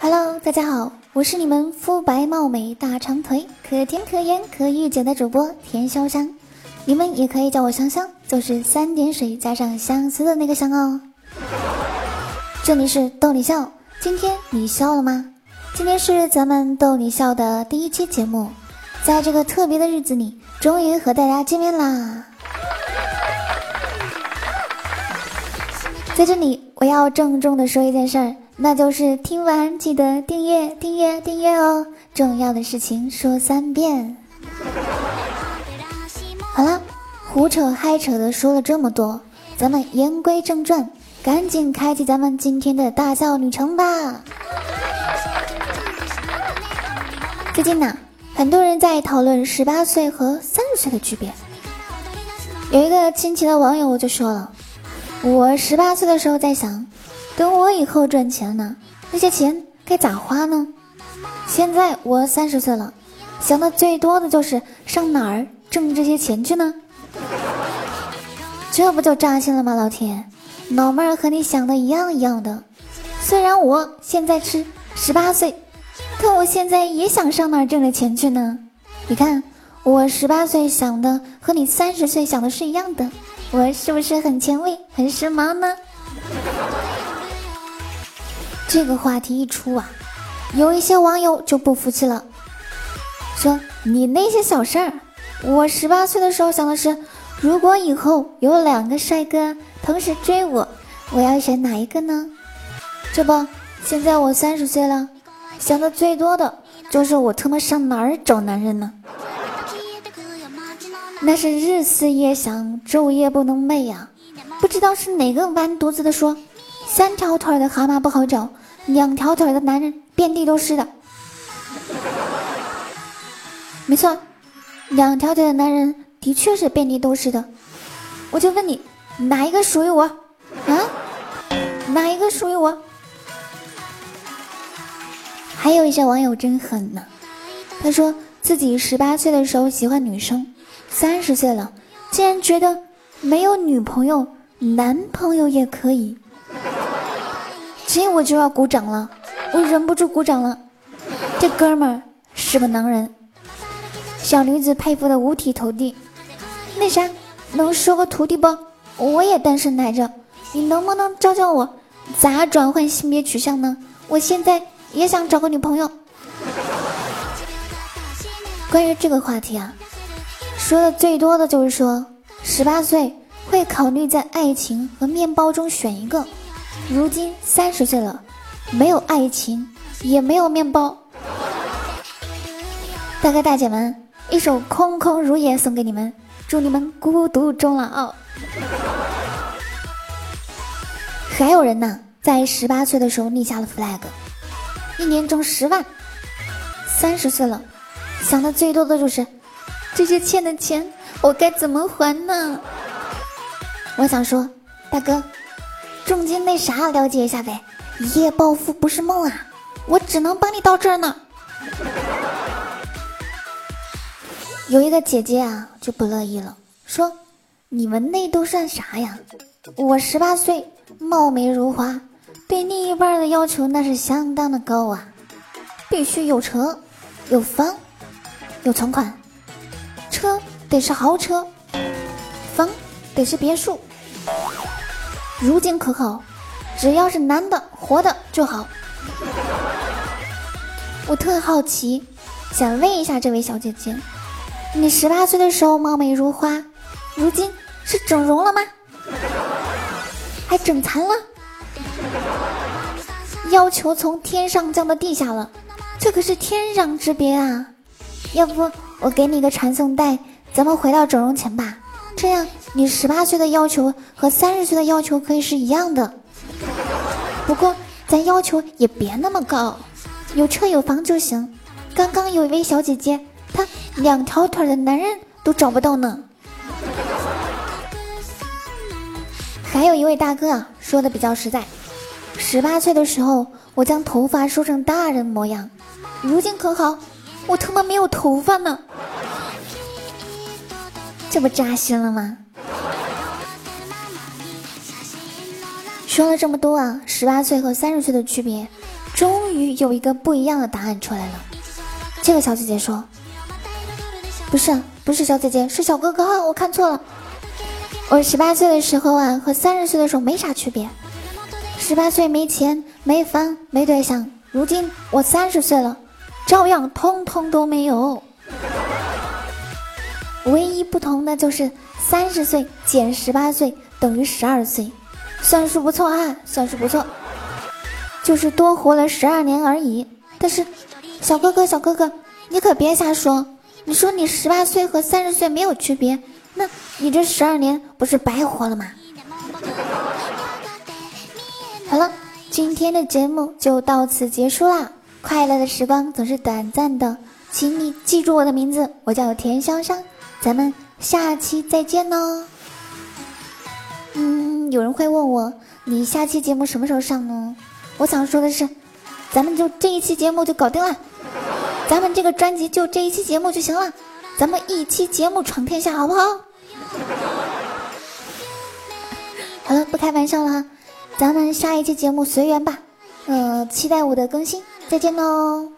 Hello，大家好，我是你们肤白貌美、大长腿、可甜可盐可御姐的主播田潇湘，你们也可以叫我香香，就是三点水加上相思的那个香哦。这里是逗你笑，今天你笑了吗？今天是咱们逗你笑的第一期节目，在这个特别的日子里，终于和大家见面啦。在这里，我要郑重的说一件事儿，那就是听完记得订阅、订阅、订阅哦！重要的事情说三遍。好了，胡扯嗨扯的说了这么多，咱们言归正传，赶紧开启咱们今天的大笑旅程吧。最近呢，很多人在讨论十八岁和三十岁的区别。有一个亲戚的网友就说了。我十八岁的时候在想，等我以后赚钱呢，那些钱该咋花呢？现在我三十岁了，想的最多的就是上哪儿挣这些钱去呢？这不就扎心了吗？老铁，老妹儿和你想的一样一样的。虽然我现在是十八岁，可我现在也想上哪儿挣着钱去呢？你看，我十八岁想的和你三十岁想的是一样的。我是不是很前卫、很时髦呢？这个话题一出啊，有一些网友就不服气了，说：“你那些小事儿，我十八岁的时候想的是，如果以后有两个帅哥同时追我，我要选哪一个呢？这不，现在我三十岁了，想的最多的就是我他妈上哪儿找男人呢？”那是日思夜想，昼夜不能寐呀！不知道是哪个完犊子的说，三条腿的蛤蟆不好找，两条腿的男人遍地都是的。没错，两条腿的男人的确是遍地都是的。我就问你，哪一个属于我？啊？哪一个属于我？还有一些网友真狠呢，他说自己十八岁的时候喜欢女生。三十岁了，竟然觉得没有女朋友，男朋友也可以，这我就要鼓掌了，我忍不住鼓掌了。这哥们儿是个能人，小驴子佩服的五体投地。那啥，能收个徒弟不？我也单身来着，你能不能教教我咋转换性别取向呢？我现在也想找个女朋友。关于这个话题啊。说的最多的就是说，十八岁会考虑在爱情和面包中选一个。如今三十岁了，没有爱情，也没有面包。大哥大姐们，一首《空空如也》送给你们，祝你们孤独终老。还有人呢，在十八岁的时候立下了 flag，一年挣十万。三十岁了，想的最多的就是。这些欠的钱我该怎么还呢？我想说，大哥，重金那啥了解一下呗，一夜暴富不是梦啊！我只能帮你到这儿呢。有一个姐姐啊就不乐意了，说：“你们那都算啥呀？我十八岁，貌美如花，对另一半的要求那是相当的高啊，必须有车，有房，有存款。”车得是豪车，房得是别墅。如今可好？只要是男的活的就好。我特好奇，想问一下这位小姐姐，你十八岁的时候貌美如花，如今是整容了吗？还整残了？要求从天上降到地下了，这可是天壤之别啊！要不？我给你个传送带，咱们回到整容前吧。这样，你十八岁的要求和三十岁的要求可以是一样的。不过，咱要求也别那么高，有车有房就行。刚刚有一位小姐姐，她两条腿的男人都找不到呢。还有一位大哥啊，说的比较实在。十八岁的时候，我将头发梳成大人模样，如今可好？我他妈没有头发呢，这不扎心了吗？说了这么多啊，十八岁和三十岁的区别，终于有一个不一样的答案出来了。这个小姐姐说：“不是，不是小姐姐，是小哥哥，我看错了。我十八岁的时候啊，和三十岁的时候没啥区别。十八岁没钱、没房、没对象，如今我三十岁了，照样通通都没有。唯一不同的就是三十岁减十八岁等于十二岁。”算是不错啊，算是不错，就是多活了十二年而已。但是，小哥哥，小哥哥，你可别瞎说。你说你十八岁和三十岁没有区别，那你这十二年不是白活了吗？好了，今天的节目就到此结束啦。快乐的时光总是短暂的，请你记住我的名字，我叫田香香。咱们下期再见哦。嗯，有人会问我，你下期节目什么时候上呢？我想说的是，咱们就这一期节目就搞定了，咱们这个专辑就这一期节目就行了，咱们一期节目闯天下，好不好？好了，不开玩笑了哈，咱们下一期节目随缘吧，呃，期待我的更新，再见喽。